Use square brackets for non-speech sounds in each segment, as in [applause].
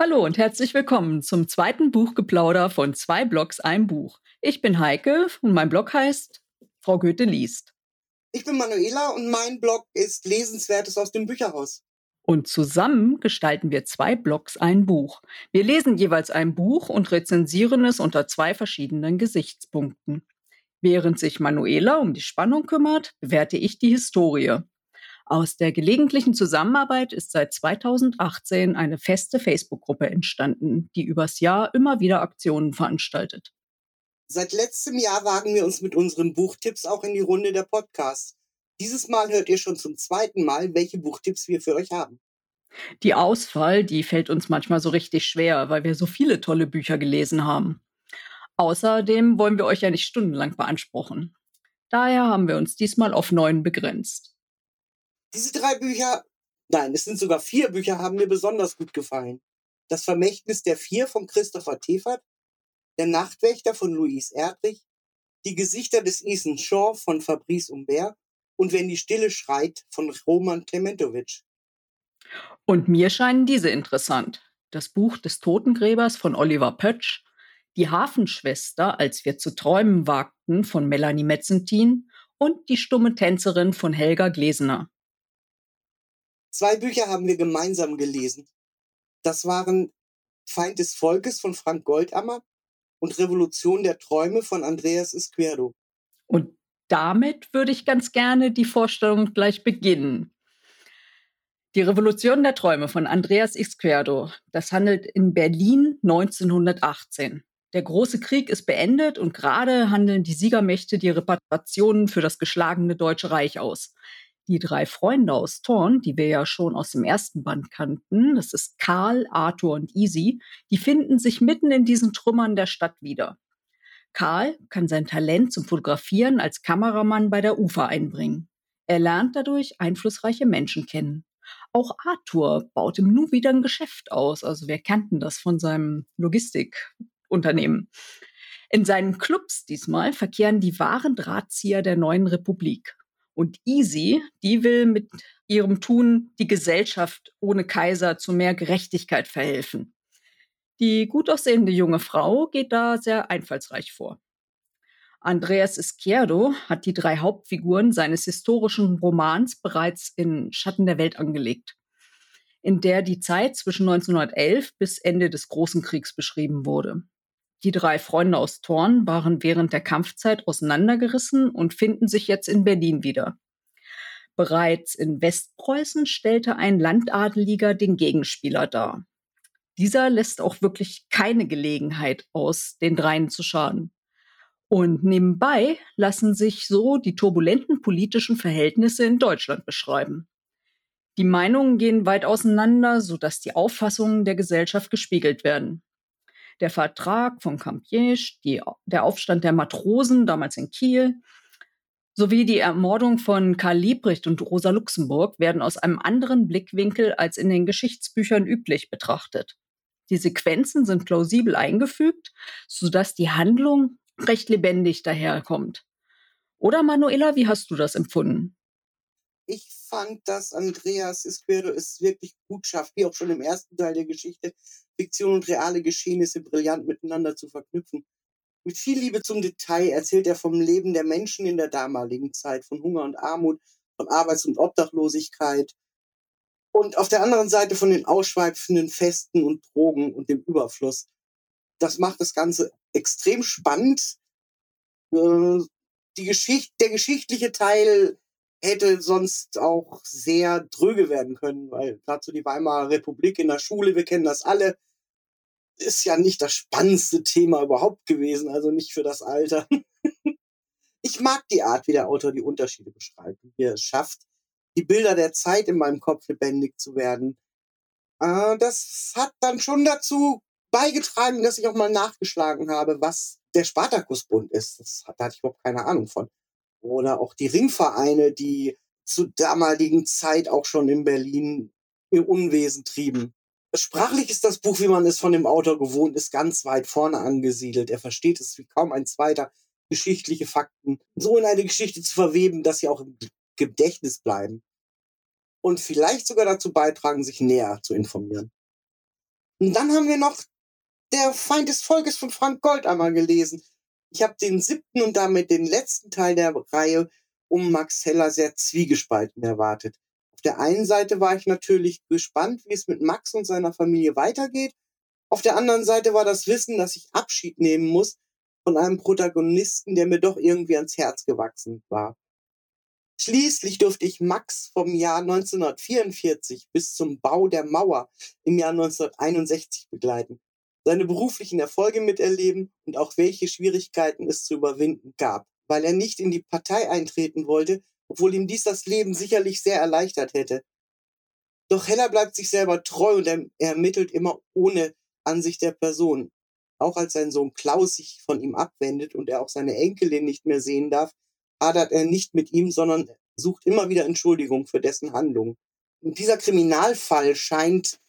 Hallo und herzlich willkommen zum zweiten Buchgeplauder von zwei Blogs ein Buch. Ich bin Heike und mein Blog heißt Frau Goethe liest. Ich bin Manuela und mein Blog ist Lesenswertes aus dem Bücherhaus. Und zusammen gestalten wir zwei Blogs ein Buch. Wir lesen jeweils ein Buch und rezensieren es unter zwei verschiedenen Gesichtspunkten. Während sich Manuela um die Spannung kümmert, bewerte ich die Historie. Aus der gelegentlichen Zusammenarbeit ist seit 2018 eine feste Facebook-Gruppe entstanden, die übers Jahr immer wieder Aktionen veranstaltet. Seit letztem Jahr wagen wir uns mit unseren Buchtipps auch in die Runde der Podcasts. Dieses Mal hört ihr schon zum zweiten Mal, welche Buchtipps wir für euch haben. Die Auswahl, die fällt uns manchmal so richtig schwer, weil wir so viele tolle Bücher gelesen haben. Außerdem wollen wir euch ja nicht stundenlang beanspruchen. Daher haben wir uns diesmal auf neun begrenzt. Diese drei Bücher, nein, es sind sogar vier Bücher, haben mir besonders gut gefallen. Das Vermächtnis der Vier von Christopher Tefert, Der Nachtwächter von Louise Erdrich, Die Gesichter des Ethan Shaw von Fabrice Humbert und Wenn die Stille schreit von Roman Klementowitsch. Und mir scheinen diese interessant. Das Buch des Totengräbers von Oliver Pötsch, Die Hafenschwester, als wir zu träumen wagten von Melanie Metzentin und Die stumme Tänzerin von Helga Glesener. Zwei Bücher haben wir gemeinsam gelesen. Das waren Feind des Volkes von Frank Goldammer und Revolution der Träume von Andreas Izquierdo. Und damit würde ich ganz gerne die Vorstellung gleich beginnen. Die Revolution der Träume von Andreas Izquierdo, das handelt in Berlin 1918. Der große Krieg ist beendet und gerade handeln die Siegermächte die Reparationen für das geschlagene Deutsche Reich aus die drei Freunde aus Thorn, die wir ja schon aus dem ersten Band kannten, das ist Karl, Arthur und Easy, die finden sich mitten in diesen Trümmern der Stadt wieder. Karl kann sein Talent zum Fotografieren als Kameramann bei der UFA einbringen. Er lernt dadurch einflussreiche Menschen kennen. Auch Arthur baut im Nu wieder ein Geschäft aus. Also wir kannten das von seinem Logistikunternehmen. In seinen Clubs diesmal verkehren die wahren Drahtzieher der neuen Republik. Und Easy, die will mit ihrem Tun die Gesellschaft ohne Kaiser zu mehr Gerechtigkeit verhelfen. Die gut aussehende junge Frau geht da sehr einfallsreich vor. Andreas Izquierdo hat die drei Hauptfiguren seines historischen Romans bereits in Schatten der Welt angelegt, in der die Zeit zwischen 1911 bis Ende des Großen Kriegs beschrieben wurde. Die drei Freunde aus Thorn waren während der Kampfzeit auseinandergerissen und finden sich jetzt in Berlin wieder. Bereits in Westpreußen stellte ein Landadeliger den Gegenspieler dar. Dieser lässt auch wirklich keine Gelegenheit aus, den dreien zu schaden. Und nebenbei lassen sich so die turbulenten politischen Verhältnisse in Deutschland beschreiben. Die Meinungen gehen weit auseinander, sodass die Auffassungen der Gesellschaft gespiegelt werden der Vertrag von Campiège, die, der Aufstand der Matrosen damals in Kiel, sowie die Ermordung von Karl Liebrecht und Rosa Luxemburg werden aus einem anderen Blickwinkel als in den Geschichtsbüchern üblich betrachtet. Die Sequenzen sind plausibel eingefügt, sodass die Handlung recht lebendig daherkommt. Oder Manuela, wie hast du das empfunden? Ich fand, dass Andreas Izquierdo es wirklich gut schafft, wie auch schon im ersten Teil der Geschichte, Fiktion und reale Geschehnisse brillant miteinander zu verknüpfen. Mit viel Liebe zum Detail erzählt er vom Leben der Menschen in der damaligen Zeit, von Hunger und Armut, von Arbeits- und Obdachlosigkeit und auf der anderen Seite von den ausschweifenden Festen und Drogen und dem Überfluss. Das macht das Ganze extrem spannend. Äh, die Geschichte, der geschichtliche Teil hätte sonst auch sehr dröge werden können, weil so die Weimarer Republik in der Schule, wir kennen das alle, ist ja nicht das spannendste Thema überhaupt gewesen, also nicht für das Alter. [laughs] ich mag die Art, wie der Autor die Unterschiede beschreibt, wie er es schafft, die Bilder der Zeit in meinem Kopf lebendig zu werden. Äh, das hat dann schon dazu beigetragen, dass ich auch mal nachgeschlagen habe, was der Spartakusbund ist. Das, da hatte ich überhaupt keine Ahnung von oder auch die Ringvereine, die zu damaligen Zeit auch schon in Berlin ihr Unwesen trieben. Sprachlich ist das Buch, wie man es von dem Autor gewohnt ist, ganz weit vorne angesiedelt. Er versteht es wie kaum ein zweiter, geschichtliche Fakten so in eine Geschichte zu verweben, dass sie auch im Gedächtnis bleiben. Und vielleicht sogar dazu beitragen, sich näher zu informieren. Und dann haben wir noch Der Feind des Volkes von Frank Goldammer gelesen. Ich habe den siebten und damit den letzten Teil der Reihe um Max Heller sehr zwiegespalten erwartet. Auf der einen Seite war ich natürlich gespannt, wie es mit Max und seiner Familie weitergeht. Auf der anderen Seite war das Wissen, dass ich Abschied nehmen muss von einem Protagonisten, der mir doch irgendwie ans Herz gewachsen war. Schließlich durfte ich Max vom Jahr 1944 bis zum Bau der Mauer im Jahr 1961 begleiten, seine beruflichen Erfolge miterleben und auch welche Schwierigkeiten es zu überwinden gab, weil er nicht in die Partei eintreten wollte, obwohl ihm dies das Leben sicherlich sehr erleichtert hätte. Doch Heller bleibt sich selber treu und er ermittelt immer ohne Ansicht der Person. Auch als sein Sohn Klaus sich von ihm abwendet und er auch seine Enkelin nicht mehr sehen darf, hadert er nicht mit ihm, sondern sucht immer wieder Entschuldigung für dessen Handlung. Und dieser Kriminalfall scheint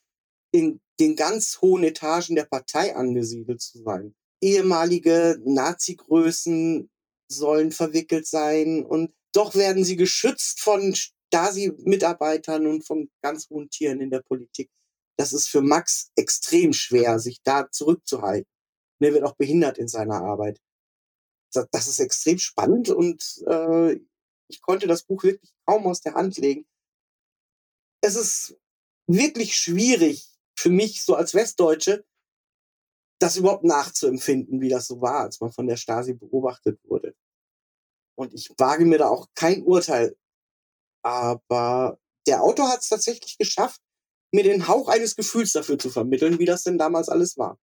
in den ganz hohen Etagen der Partei angesiedelt zu sein. Ehemalige Nazi-Größen sollen verwickelt sein und doch werden sie geschützt von Stasi-Mitarbeitern und von ganz hohen Tieren in der Politik. Das ist für Max extrem schwer, sich da zurückzuhalten. Und er wird auch behindert in seiner Arbeit das ist extrem spannend und äh, ich konnte das Buch wirklich kaum aus der Hand legen. Es ist wirklich schwierig für mich, so als Westdeutsche, das überhaupt nachzuempfinden, wie das so war, als man von der Stasi beobachtet wurde. Und ich wage mir da auch kein Urteil. Aber der Autor hat es tatsächlich geschafft, mir den Hauch eines Gefühls dafür zu vermitteln, wie das denn damals alles war.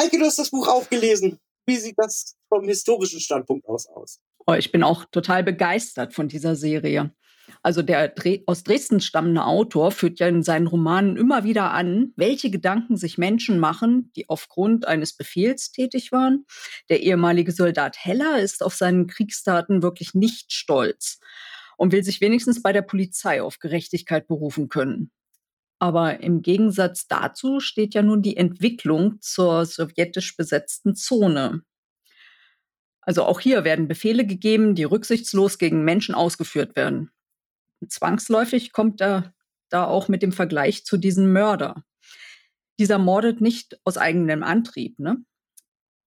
Heike, du hast das Buch auch gelesen. Wie sieht das vom historischen Standpunkt aus aus? Oh, ich bin auch total begeistert von dieser Serie. Also der aus Dresden stammende Autor führt ja in seinen Romanen immer wieder an, welche Gedanken sich Menschen machen, die aufgrund eines Befehls tätig waren. Der ehemalige Soldat Heller ist auf seinen Kriegstaten wirklich nicht stolz und will sich wenigstens bei der Polizei auf Gerechtigkeit berufen können. Aber im Gegensatz dazu steht ja nun die Entwicklung zur sowjetisch besetzten Zone. Also auch hier werden Befehle gegeben, die rücksichtslos gegen Menschen ausgeführt werden. Zwangsläufig kommt er da auch mit dem Vergleich zu diesem Mörder. Dieser mordet nicht aus eigenem Antrieb. Ne?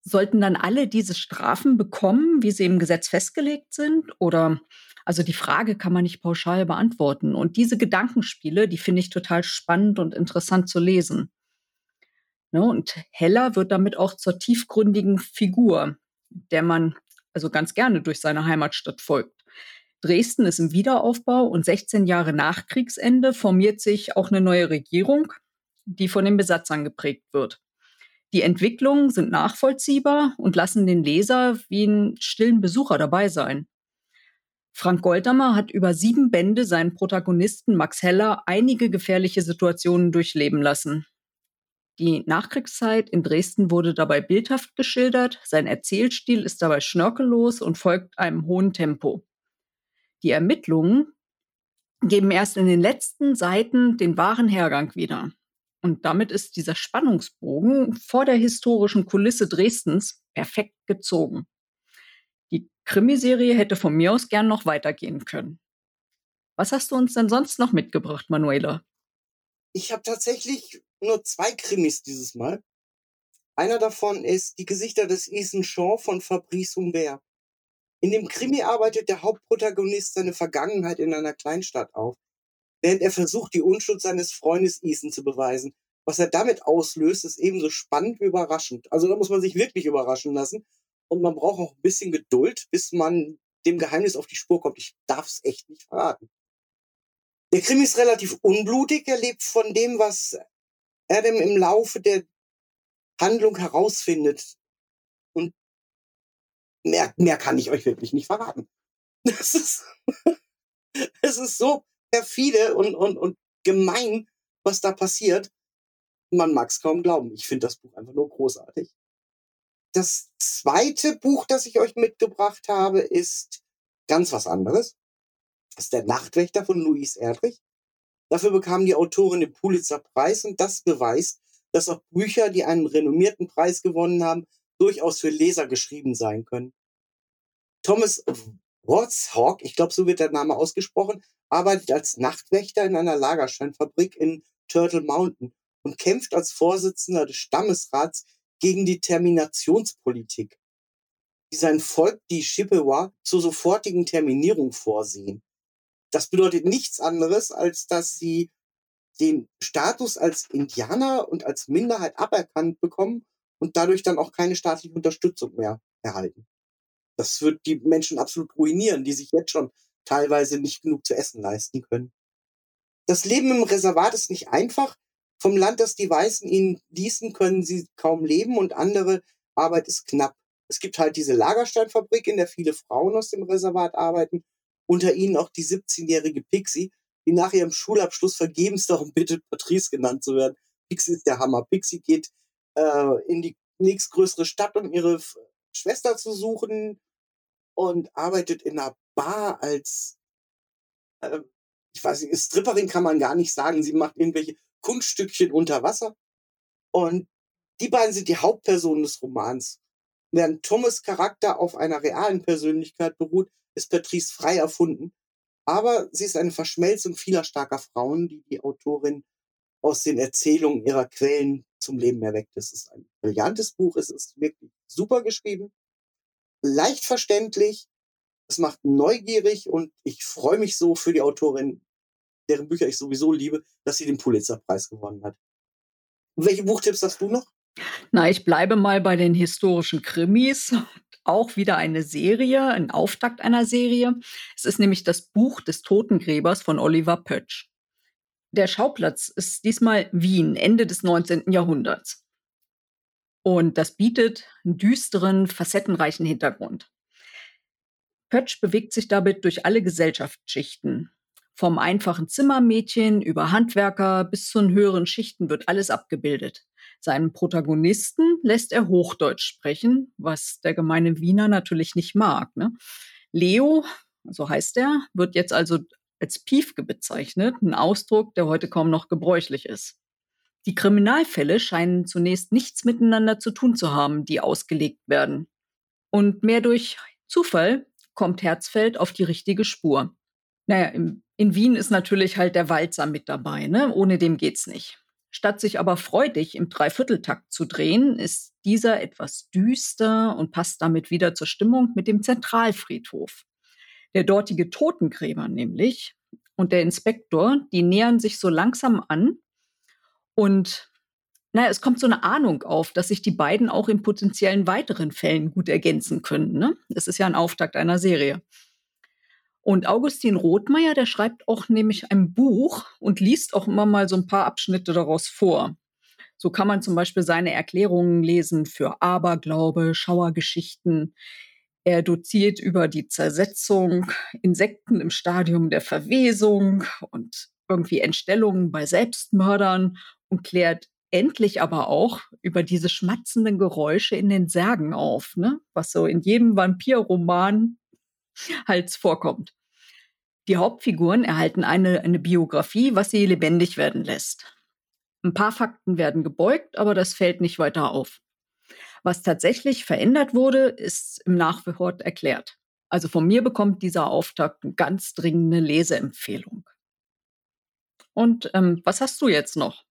Sollten dann alle diese Strafen bekommen, wie sie im Gesetz festgelegt sind? Oder also die Frage kann man nicht pauschal beantworten. Und diese Gedankenspiele, die finde ich total spannend und interessant zu lesen. Ne, und Heller wird damit auch zur tiefgründigen Figur, der man also ganz gerne durch seine Heimatstadt folgt. Dresden ist im Wiederaufbau und 16 Jahre nach Kriegsende formiert sich auch eine neue Regierung, die von den Besatzern geprägt wird. Die Entwicklungen sind nachvollziehbar und lassen den Leser wie einen stillen Besucher dabei sein. Frank Goldammer hat über sieben Bände seinen Protagonisten Max Heller einige gefährliche Situationen durchleben lassen. Die Nachkriegszeit in Dresden wurde dabei bildhaft geschildert, sein Erzählstil ist dabei schnörkellos und folgt einem hohen Tempo. Die Ermittlungen geben erst in den letzten Seiten den wahren Hergang wieder. Und damit ist dieser Spannungsbogen vor der historischen Kulisse Dresdens perfekt gezogen. Die Krimiserie hätte von mir aus gern noch weitergehen können. Was hast du uns denn sonst noch mitgebracht, Manuela? Ich habe tatsächlich nur zwei Krimis dieses Mal. Einer davon ist Die Gesichter des Ethan Shaw von Fabrice Humbert. In dem Krimi arbeitet der Hauptprotagonist seine Vergangenheit in einer Kleinstadt auf, während er versucht, die Unschuld seines Freundes Ethan zu beweisen. Was er damit auslöst, ist ebenso spannend wie überraschend. Also da muss man sich wirklich überraschen lassen und man braucht auch ein bisschen Geduld, bis man dem Geheimnis auf die Spur kommt. Ich darf es echt nicht verraten. Der Krimi ist relativ unblutig. Er lebt von dem, was Adam im Laufe der Handlung herausfindet. Mehr, mehr kann ich euch wirklich nicht verraten. [laughs] Das ist, [laughs] es ist so perfide und, und, und gemein, was da passiert. Man mag es kaum glauben. Ich finde das Buch einfach nur großartig. Das zweite Buch, das ich euch mitgebracht habe, ist ganz was anderes. Das ist der Nachtwächter von Louise Erdrich. Dafür bekam die Autorin den Pulitzer-Preis und das beweist, dass auch Bücher, die einen renommierten Preis gewonnen haben, durchaus für Leser geschrieben sein können. Thomas Rothshawk, ich glaube, so wird der Name ausgesprochen, arbeitet als Nachtwächter in einer Lagersteinfabrik in Turtle Mountain und kämpft als Vorsitzender des Stammesrats gegen die Terminationspolitik, die sein Volk, die Chippewa, zur sofortigen Terminierung vorsehen. Das bedeutet nichts anderes, als dass sie den Status als Indianer und als Minderheit aberkannt bekommen und dadurch dann auch keine staatliche Unterstützung mehr erhalten. Das wird die Menschen absolut ruinieren, die sich jetzt schon teilweise nicht genug zu essen leisten können. Das Leben im Reservat ist nicht einfach. Vom Land, das die Weißen ihnen ließen, können sie kaum leben und andere Arbeit ist knapp. Es gibt halt diese Lagersteinfabrik, in der viele Frauen aus dem Reservat arbeiten, unter ihnen auch die 17-jährige Pixie, die nach ihrem Schulabschluss vergebens darum bittet, Patrice genannt zu werden. Pixie ist der Hammer. Pixie geht äh, in die nächstgrößere Stadt, um ihre Schwester zu suchen und arbeitet in einer Bar als, äh, ich weiß nicht, Stripperin kann man gar nicht sagen. Sie macht irgendwelche Kunststückchen unter Wasser. Und die beiden sind die Hauptpersonen des Romans. Während Thomas Charakter auf einer realen Persönlichkeit beruht, ist Patrice frei erfunden. Aber sie ist eine Verschmelzung vieler starker Frauen, die die Autorin aus den Erzählungen ihrer Quellen zum Leben erweckt. Es ist ein brillantes Buch, es ist wirklich super geschrieben, leicht verständlich, es macht neugierig und ich freue mich so für die Autorin, deren Bücher ich sowieso liebe, dass sie den Pulitzerpreis gewonnen hat. Welche Buchtipps hast du noch? Na, ich bleibe mal bei den historischen Krimis. Auch wieder eine Serie, ein Auftakt einer Serie. Es ist nämlich das Buch des Totengräbers von Oliver Pötsch. Der Schauplatz ist diesmal Wien, Ende des 19. Jahrhunderts. Und das bietet einen düsteren, facettenreichen Hintergrund. Pötsch bewegt sich damit durch alle Gesellschaftsschichten. Vom einfachen Zimmermädchen über Handwerker bis zu den höheren Schichten wird alles abgebildet. Seinen Protagonisten lässt er Hochdeutsch sprechen, was der gemeine Wiener natürlich nicht mag. Ne? Leo, so heißt er, wird jetzt also als Piefke bezeichnet, ein Ausdruck, der heute kaum noch gebräuchlich ist. Die Kriminalfälle scheinen zunächst nichts miteinander zu tun zu haben, die ausgelegt werden. Und mehr durch Zufall kommt Herzfeld auf die richtige Spur. Naja, im, in Wien ist natürlich halt der Walzer mit dabei, ne? Ohne dem geht's nicht. Statt sich aber freudig im Dreivierteltakt zu drehen, ist dieser etwas düster und passt damit wieder zur Stimmung mit dem Zentralfriedhof. Der dortige Totengräber nämlich und der Inspektor, die nähern sich so langsam an und naja, es kommt so eine Ahnung auf, dass sich die beiden auch in potenziellen weiteren Fällen gut ergänzen können. Ne? Es ist ja ein Auftakt einer Serie. Und Augustin Rothmeier, der schreibt auch nämlich ein Buch und liest auch immer mal so ein paar Abschnitte daraus vor. So kann man zum Beispiel seine Erklärungen lesen für Aberglaube, Schauergeschichten, er doziert über die Zersetzung, Insekten im Stadium der Verwesung und irgendwie Entstellungen bei Selbstmördern und klärt endlich aber auch über diese schmatzenden Geräusche in den Särgen auf, ne? was so in jedem Vampirroman halt vorkommt. Die Hauptfiguren erhalten eine, eine Biografie, was sie lebendig werden lässt. Ein paar Fakten werden gebeugt, aber das fällt nicht weiter auf. Was tatsächlich verändert wurde, ist im Nachwort erklärt. Also von mir bekommt dieser Auftakt eine ganz dringende Leseempfehlung. Und ähm, was hast du jetzt noch?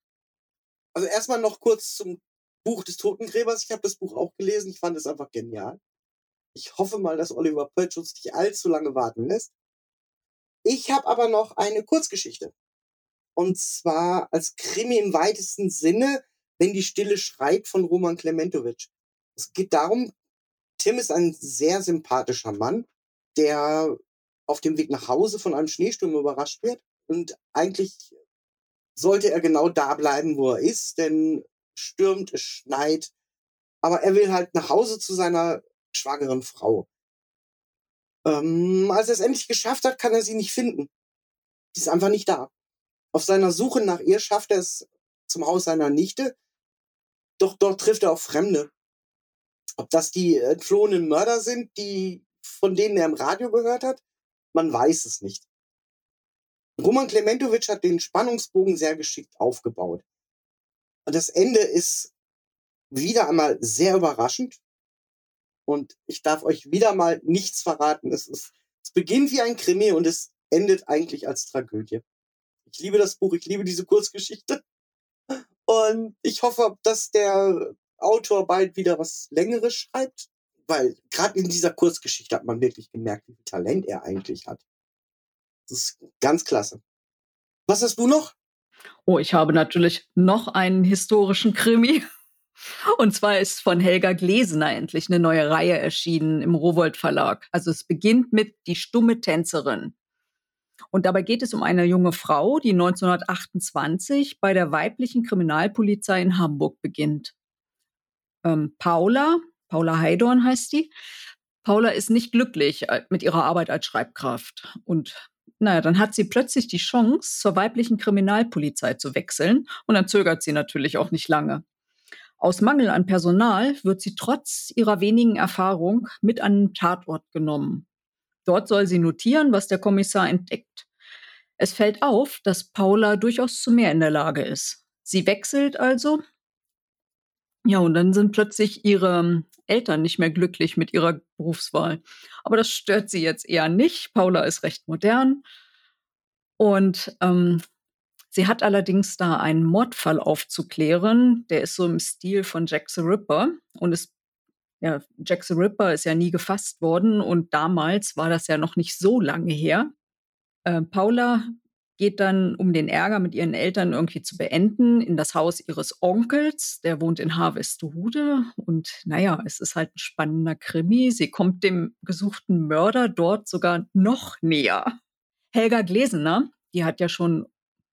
Also erstmal noch kurz zum Buch des Totengräbers. Ich habe das Buch auch gelesen. Ich fand es einfach genial. Ich hoffe mal, dass Oliver Pöltsch uns nicht allzu lange warten lässt. Ich habe aber noch eine Kurzgeschichte. Und zwar als Krimi im weitesten Sinne, wenn die Stille schreit von Roman Klementowitsch. Es geht darum, Tim ist ein sehr sympathischer Mann, der auf dem Weg nach Hause von einem Schneesturm überrascht wird. Und eigentlich sollte er genau da bleiben, wo er ist, denn stürmt, es schneit. Aber er will halt nach Hause zu seiner schwangeren Frau. Ähm, als er es endlich geschafft hat, kann er sie nicht finden. Die ist einfach nicht da. Auf seiner Suche nach ihr schafft er es zum Haus seiner Nichte. Doch dort trifft er auch Fremde. Ob das die entflohenen Mörder sind, die, von denen er im Radio gehört hat, man weiß es nicht. Roman Klementowitsch hat den Spannungsbogen sehr geschickt aufgebaut. Und das Ende ist wieder einmal sehr überraschend. Und ich darf euch wieder mal nichts verraten. Es, ist, es beginnt wie ein Krimi und es endet eigentlich als Tragödie. Ich liebe das Buch, ich liebe diese Kurzgeschichte. Und ich hoffe, dass der Autor bald wieder was Längeres schreibt, weil gerade in dieser Kurzgeschichte hat man wirklich gemerkt, wie viel Talent er eigentlich hat. Das ist ganz klasse. Was hast du noch? Oh, ich habe natürlich noch einen historischen Krimi. Und zwar ist von Helga Glesener endlich eine neue Reihe erschienen im Rowold Verlag. Also es beginnt mit Die stumme Tänzerin. Und dabei geht es um eine junge Frau, die 1928 bei der weiblichen Kriminalpolizei in Hamburg beginnt. Ähm, Paula, Paula Heidorn heißt die. Paula ist nicht glücklich äh, mit ihrer Arbeit als Schreibkraft. Und naja, dann hat sie plötzlich die Chance, zur weiblichen Kriminalpolizei zu wechseln. Und dann zögert sie natürlich auch nicht lange. Aus Mangel an Personal wird sie trotz ihrer wenigen Erfahrung mit an den Tatort genommen. Dort soll sie notieren, was der Kommissar entdeckt. Es fällt auf, dass Paula durchaus zu mehr in der Lage ist. Sie wechselt also. Ja, und dann sind plötzlich ihre Eltern nicht mehr glücklich mit ihrer Berufswahl. Aber das stört sie jetzt eher nicht. Paula ist recht modern. Und ähm, sie hat allerdings da einen Mordfall aufzuklären. Der ist so im Stil von Jack the Ripper und ist ja, Jack the Ripper ist ja nie gefasst worden und damals war das ja noch nicht so lange her. Äh, Paula geht dann, um den Ärger mit ihren Eltern irgendwie zu beenden, in das Haus ihres Onkels. Der wohnt in Harvestehude. Und naja, es ist halt ein spannender Krimi. Sie kommt dem gesuchten Mörder dort sogar noch näher. Helga Glesener, die hat ja schon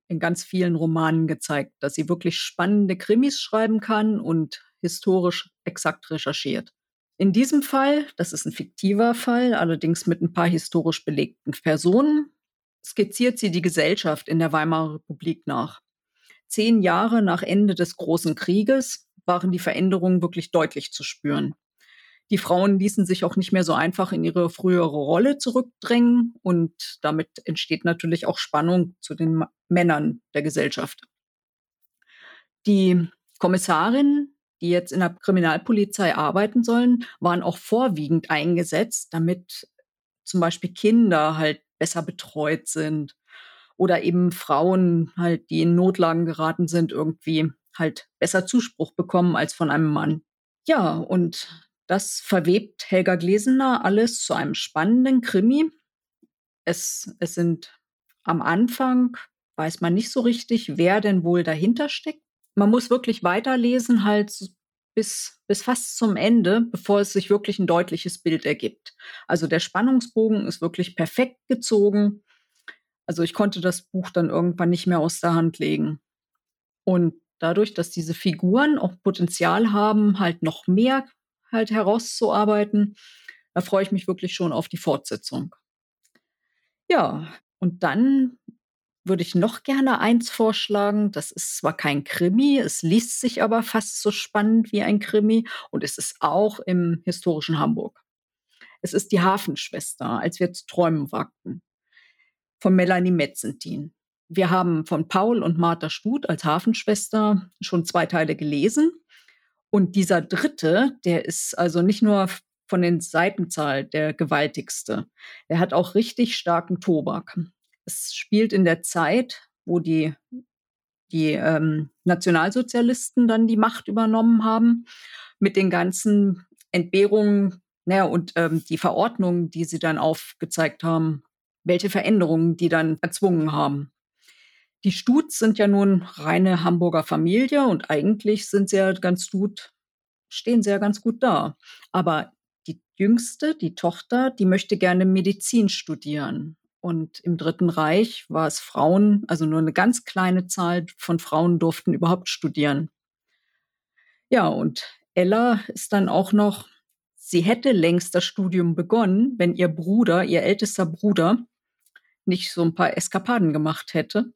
in ganz vielen Romanen gezeigt, dass sie wirklich spannende Krimis schreiben kann und historisch exakt recherchiert. In diesem Fall, das ist ein fiktiver Fall, allerdings mit ein paar historisch belegten Personen, skizziert sie die Gesellschaft in der Weimarer Republik nach. Zehn Jahre nach Ende des Großen Krieges waren die Veränderungen wirklich deutlich zu spüren. Die Frauen ließen sich auch nicht mehr so einfach in ihre frühere Rolle zurückdrängen und damit entsteht natürlich auch Spannung zu den Männern der Gesellschaft. Die Kommissarin die jetzt in der Kriminalpolizei arbeiten sollen, waren auch vorwiegend eingesetzt, damit zum Beispiel Kinder halt besser betreut sind oder eben Frauen halt, die in Notlagen geraten sind, irgendwie halt besser Zuspruch bekommen als von einem Mann. Ja, und das verwebt Helga Glesener alles zu einem spannenden Krimi. Es, es sind am Anfang, weiß man nicht so richtig, wer denn wohl dahinter steckt man muss wirklich weiterlesen, halt bis, bis fast zum Ende, bevor es sich wirklich ein deutliches Bild ergibt. Also der Spannungsbogen ist wirklich perfekt gezogen. Also ich konnte das Buch dann irgendwann nicht mehr aus der Hand legen. Und dadurch, dass diese Figuren auch Potenzial haben, halt noch mehr halt herauszuarbeiten, da freue ich mich wirklich schon auf die Fortsetzung. Ja, und dann würde ich noch gerne eins vorschlagen. Das ist zwar kein Krimi, es liest sich aber fast so spannend wie ein Krimi und es ist auch im historischen Hamburg. Es ist die Hafenschwester, als wir zu träumen wagten, von Melanie Metzentin. Wir haben von Paul und Martha Stut als Hafenschwester schon zwei Teile gelesen. Und dieser dritte, der ist also nicht nur von den Seitenzahl der gewaltigste. Er hat auch richtig starken Tobak. Es spielt in der Zeit, wo die, die ähm, Nationalsozialisten dann die Macht übernommen haben, mit den ganzen Entbehrungen naja, und ähm, die Verordnungen, die sie dann aufgezeigt haben, welche Veränderungen die dann erzwungen haben. Die Stuts sind ja nun reine Hamburger Familie und eigentlich sind sie ja ganz gut, stehen sie ja ganz gut da. Aber die Jüngste, die Tochter, die möchte gerne Medizin studieren. Und im Dritten Reich war es Frauen, also nur eine ganz kleine Zahl von Frauen durften überhaupt studieren. Ja, und Ella ist dann auch noch, sie hätte längst das Studium begonnen, wenn ihr Bruder, ihr ältester Bruder, nicht so ein paar Eskapaden gemacht hätte.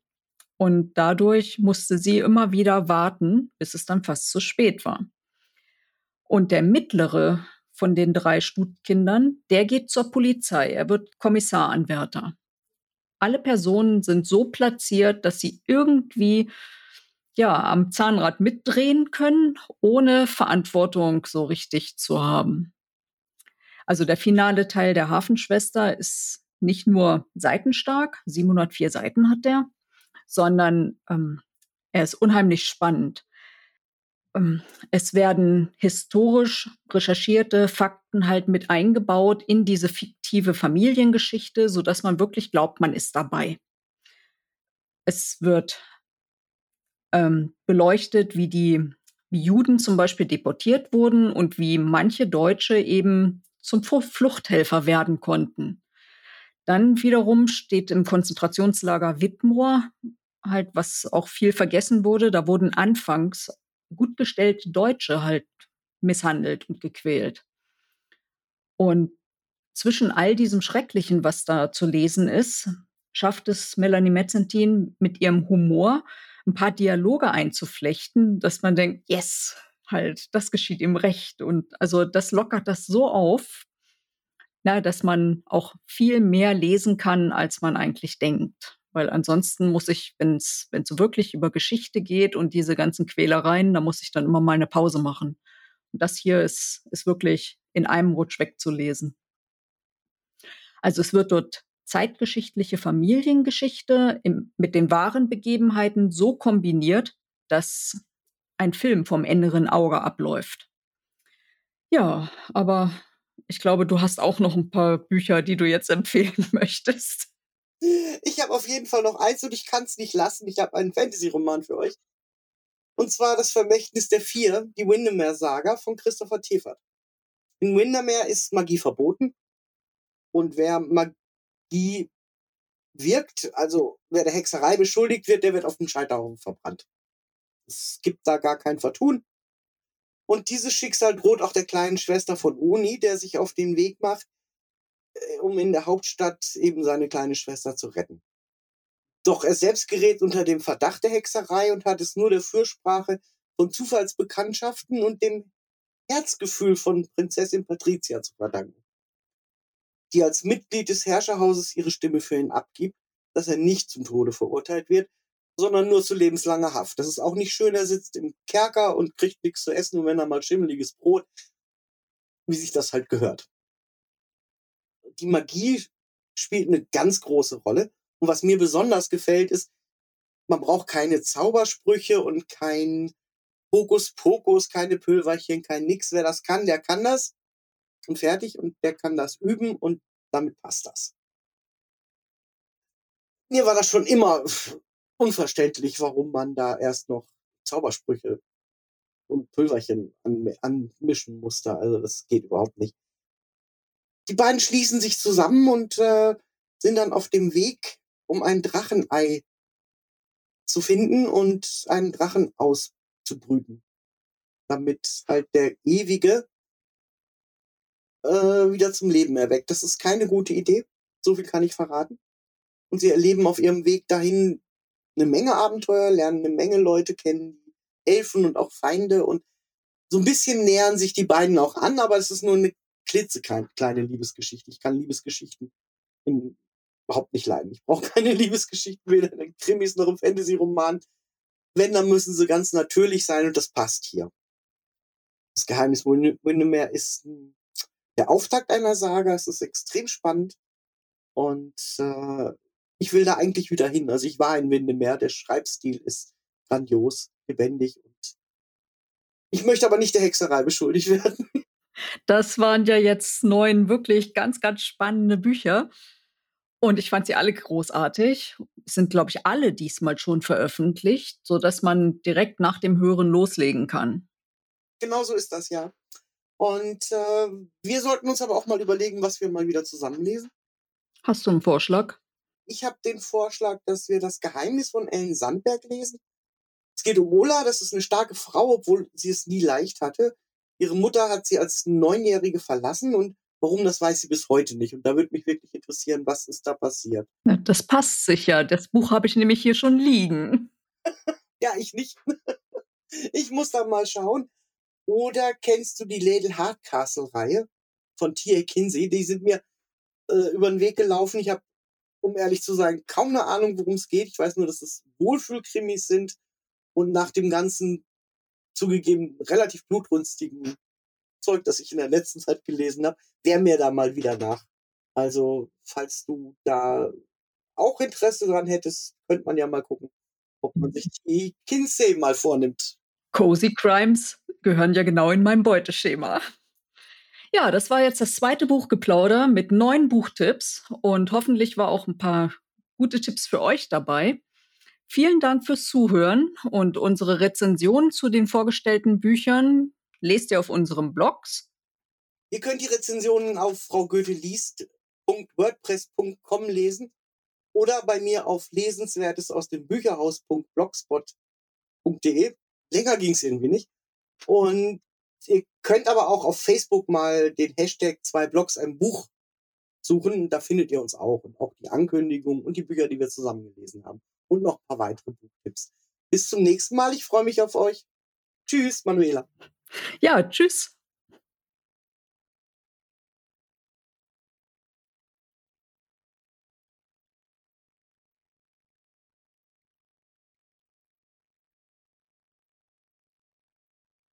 Und dadurch musste sie immer wieder warten, bis es dann fast zu spät war. Und der mittlere von den drei Stutkindern, der geht zur Polizei. Er wird Kommissaranwärter. Alle Personen sind so platziert, dass sie irgendwie ja, am Zahnrad mitdrehen können, ohne Verantwortung so richtig zu haben. Also der finale Teil der Hafenschwester ist nicht nur seitenstark, 704 Seiten hat der, sondern ähm, er ist unheimlich spannend. Ähm, es werden historisch recherchierte Fakten halt mit eingebaut in diese fiktive Familiengeschichte, sodass man wirklich glaubt, man ist dabei. Es wird ähm, beleuchtet, wie die wie Juden zum Beispiel deportiert wurden und wie manche Deutsche eben zum Fluchthelfer werden konnten. Dann wiederum steht im Konzentrationslager Wittmoor halt, was auch viel vergessen wurde, da wurden anfangs gut gestellte Deutsche halt misshandelt und gequält. Und zwischen all diesem Schrecklichen, was da zu lesen ist, schafft es Melanie Metzentin mit ihrem Humor ein paar Dialoge einzuflechten, dass man denkt, yes, halt, das geschieht ihm recht. Und also das lockert das so auf, na, dass man auch viel mehr lesen kann, als man eigentlich denkt. Weil ansonsten muss ich, wenn es wirklich über Geschichte geht und diese ganzen Quälereien, da muss ich dann immer mal eine Pause machen. Und das hier ist, ist wirklich in einem Rutsch wegzulesen. Also es wird dort zeitgeschichtliche Familiengeschichte im, mit den wahren Begebenheiten so kombiniert, dass ein Film vom inneren Auge abläuft. Ja, aber ich glaube, du hast auch noch ein paar Bücher, die du jetzt empfehlen [laughs] möchtest. Ich habe auf jeden Fall noch eins und ich kann es nicht lassen. Ich habe einen Fantasy-Roman für euch. Und zwar Das Vermächtnis der Vier, die Windermere-Saga von Christopher Tefert. In Windermere ist Magie verboten. Und wer Magie wirkt, also wer der Hexerei beschuldigt wird, der wird auf dem Scheiterhaufen verbrannt. Es gibt da gar kein Vertun. Und dieses Schicksal droht auch der kleinen Schwester von Uni, der sich auf den Weg macht, um in der Hauptstadt eben seine kleine Schwester zu retten. Doch er selbst gerät unter dem Verdacht der Hexerei und hat es nur der Fürsprache von Zufallsbekanntschaften und dem Herzgefühl von Prinzessin Patricia zu verdanken, die als Mitglied des Herrscherhauses ihre Stimme für ihn abgibt, dass er nicht zum Tode verurteilt wird, sondern nur zu lebenslanger Haft. Das ist auch nicht schön, er sitzt im Kerker und kriegt nichts zu essen und wenn er mal schimmeliges Brot, wie sich das halt gehört die Magie spielt eine ganz große Rolle. Und was mir besonders gefällt, ist, man braucht keine Zaubersprüche und kein Hokuspokus, keine Pülverchen, kein nix. Wer das kann, der kann das und fertig und der kann das üben und damit passt das. Mir war das schon immer [laughs] unverständlich, warum man da erst noch Zaubersprüche und Pülverchen anmischen musste. Also das geht überhaupt nicht die beiden schließen sich zusammen und äh, sind dann auf dem Weg, um ein Drachenei zu finden und einen Drachen auszubrüten. Damit halt der Ewige äh, wieder zum Leben erweckt. Das ist keine gute Idee. So viel kann ich verraten. Und sie erleben auf ihrem Weg dahin eine Menge Abenteuer, lernen eine Menge Leute kennen, Elfen und auch Feinde und so ein bisschen nähern sich die beiden auch an, aber es ist nur eine klitzekleine Liebesgeschichte. Ich kann Liebesgeschichten in, überhaupt nicht leiden. Ich brauche [laughs] keine Liebesgeschichten, weder in Krimis noch im Fantasy-Roman. Wenn, dann müssen sie ganz natürlich sein und das passt hier. Das Geheimnis Windermere ist der Auftakt einer Saga. Es ist extrem spannend und äh, ich will da eigentlich wieder hin. Also ich war in Windermere. Der Schreibstil ist grandios, lebendig und ich möchte aber nicht der Hexerei beschuldigt [laughs] werden. Das waren ja jetzt neun wirklich ganz, ganz spannende Bücher. Und ich fand sie alle großartig. Sind, glaube ich, alle diesmal schon veröffentlicht, sodass man direkt nach dem Hören loslegen kann. Genau so ist das, ja. Und äh, wir sollten uns aber auch mal überlegen, was wir mal wieder zusammenlesen. Hast du einen Vorschlag? Ich habe den Vorschlag, dass wir das Geheimnis von Ellen Sandberg lesen. Es geht um Ola, das ist eine starke Frau, obwohl sie es nie leicht hatte. Ihre Mutter hat sie als Neunjährige verlassen und warum, das weiß sie bis heute nicht. Und da würde mich wirklich interessieren, was ist da passiert. Ja, das passt sicher. Das Buch habe ich nämlich hier schon liegen. [laughs] ja, ich nicht. [laughs] ich muss da mal schauen. Oder kennst du die Ladle Hardcastle-Reihe von T.A. Kinsey? Die sind mir äh, über den Weg gelaufen. Ich habe, um ehrlich zu sein, kaum eine Ahnung, worum es geht. Ich weiß nur, dass es Wohlfühlkrimis sind. Und nach dem ganzen zugegeben relativ blutrünstigen Zeug, das ich in der letzten Zeit gelesen habe, wäre mir da mal wieder nach. Also, falls du da auch Interesse dran hättest, könnte man ja mal gucken, ob man sich die Kinsey mal vornimmt. Cozy Crimes gehören ja genau in mein Beuteschema. Ja, das war jetzt das zweite Buchgeplauder mit neun Buchtipps und hoffentlich war auch ein paar gute Tipps für euch dabei. Vielen Dank fürs Zuhören und unsere Rezensionen zu den vorgestellten Büchern lest ihr auf unserem Blogs. Ihr könnt die Rezensionen auf fraugoetheliest.wordpress.com lesen oder bei mir auf lesenswertes aus dem Bücherhaus.blogspot.de. Länger ging es irgendwie nicht. Und ihr könnt aber auch auf Facebook mal den Hashtag zwei Blogs ein Buch suchen. Da findet ihr uns auch und auch die Ankündigung und die Bücher, die wir zusammen gelesen haben und noch ein paar weitere Buchtipps. Bis zum nächsten Mal. Ich freue mich auf euch. Tschüss, Manuela. Ja, tschüss.